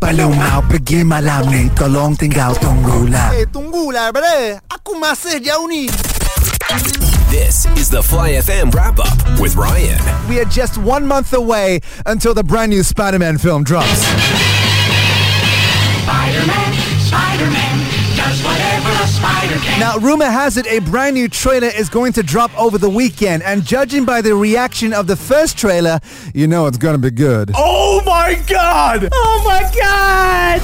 Palomao, pergi malam ni Tolong tinggal tunggulah Eh, tunggulah, brother. Aku masih jauh ni. This is the Fly FM wrap up with Ryan. We are just one month away until the brand new Spider-Man film drops. Now, rumor has it a brand new trailer is going to drop over the weekend, and judging by the reaction of the first trailer, you know it's going to be good. Oh my god! Oh my god!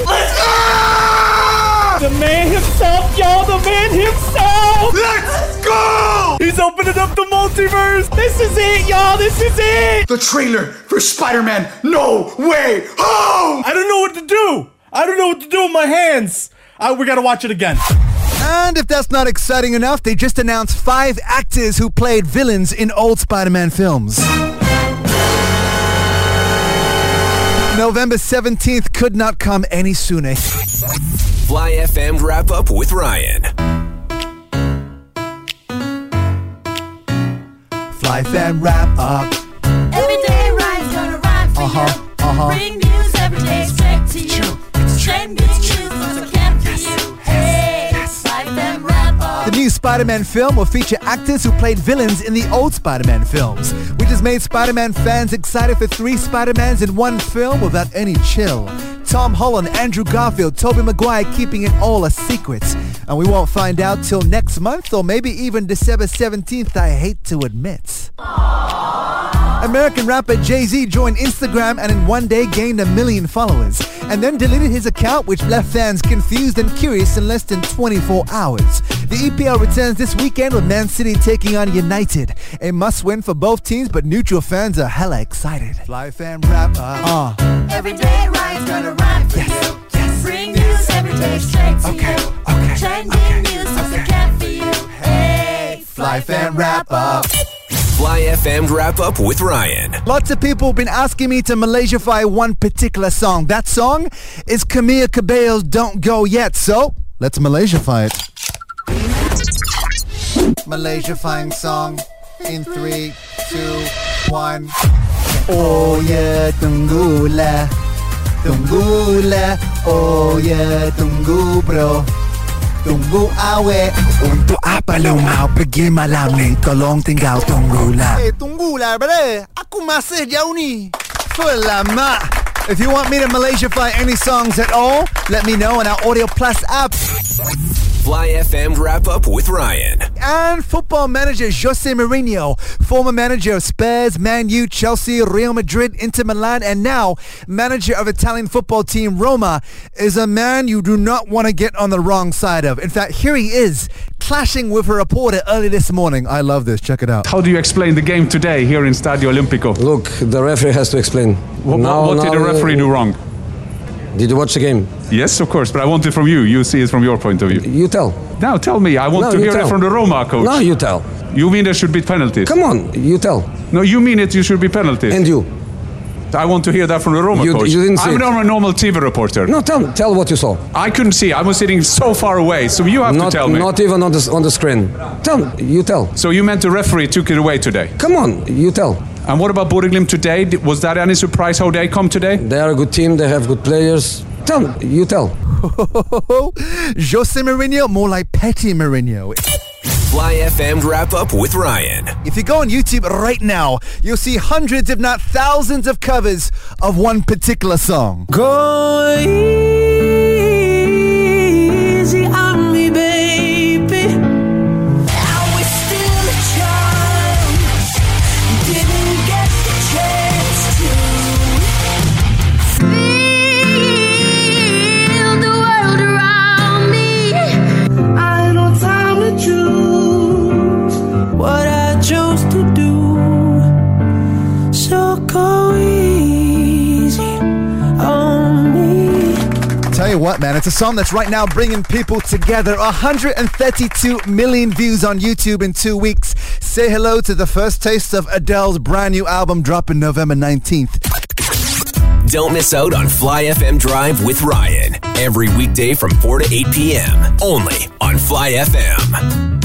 The man himself, y'all, the man himself! Let's go! He's opening up the multiverse! This is it, y'all, this is it! The trailer for Spider-Man No Way Home! I don't know what to do! I don't know what to do with my hands! Uh, we gotta watch it again. And if that's not exciting enough, they just announced five actors who played villains in old Spider-Man films. November 17th could not come any sooner. Fly FM wrap up with Ryan. Fly fan wrap up. Every day Ryan's gonna rhyme for Uh-huh, you. uh-huh. Bring news every day straight to you. Trending news from the new Spider-Man film will feature actors who played villains in the old Spider-Man films, which has made Spider-Man fans excited for three Spider-Mans in one film without any chill. Tom Holland, Andrew Garfield, Tobey Maguire keeping it all a secret. And we won't find out till next month or maybe even December 17th, I hate to admit. American rapper Jay-Z joined Instagram and in one day gained a million followers and then deleted his account which left fans confused and curious in less than 24 hours. The EPL returns this weekend with Man City taking on United. A must-win for both teams but neutral fans are hella excited. Fly fan rap. Uh, Every day Ryan's gonna rhyme for Yes, you. yes, Bring yes, news every day straight to Okay, you. okay, Trending okay, news from the okay. for you. Hey, Fly fan wrap up. Fly FM wrap up with Ryan. Lots of people have been asking me to Malaysiafy one particular song. That song is Camila Cabello's Don't Go Yet. So, let's Malaysiafy it. Malaysiafying song in three, two, one. Oh yeah, tunggulah. Tunggulah. Oh yeah, tunggu bro. Tunggu awe Untuk apa lo mau pergi malam ni Tolong tinggal tunggulah Eh, tunggulah, brother. Aku masih jauh ni. Fulama. If you want me to Malaysiafy any songs at all, let me know on our Audio Plus app. Fly FM wrap up with Ryan. And football manager Jose Mourinho, former manager of Spurs, Man U, Chelsea, Real Madrid, Inter Milan, and now manager of Italian football team Roma, is a man you do not want to get on the wrong side of. In fact, here he is, clashing with a reporter early this morning. I love this. Check it out. How do you explain the game today here in Stadio Olimpico? Look, the referee has to explain. What, Now- what did the referee uh, do wrong? Did you watch the game? Yes, of course, but I want it from you. You see it from your point of view. You tell. Now tell me. I want No, to hear tell. it from the Roma coach. No, you tell. You mean there should be penalties? Come on, you tell. No, you mean it. You should be penalties. And you. I want to hear that from the Roma You- coach. you didn't see I'm not a normal TV reporter. No, tell tell what you saw. I couldn't see. I was sitting so far away. So you have Not to tell me. not even on the on the screen. Tell you tell. so you meant the referee took it away today? Come on, you tell. And what about Bodø/Glimt today? Was that any surprise how they come today? They are a good team. They have good players. Tell you tell. Jose Mourinho, more like Petty Mourinho. Fly FM wrap up with Ryan. If you go on YouTube right now, you'll see hundreds, if not thousands, of covers of one particular song. Go you what, man, it's a song that's right now bringing people together. 132 million views on YouTube in two weeks. Say hello to the first taste of Adele's brand new album dropping November 19th. Don't miss out on Fly FM Drive with Ryan every weekday from 4 to 8 p.m. only on Fly FM.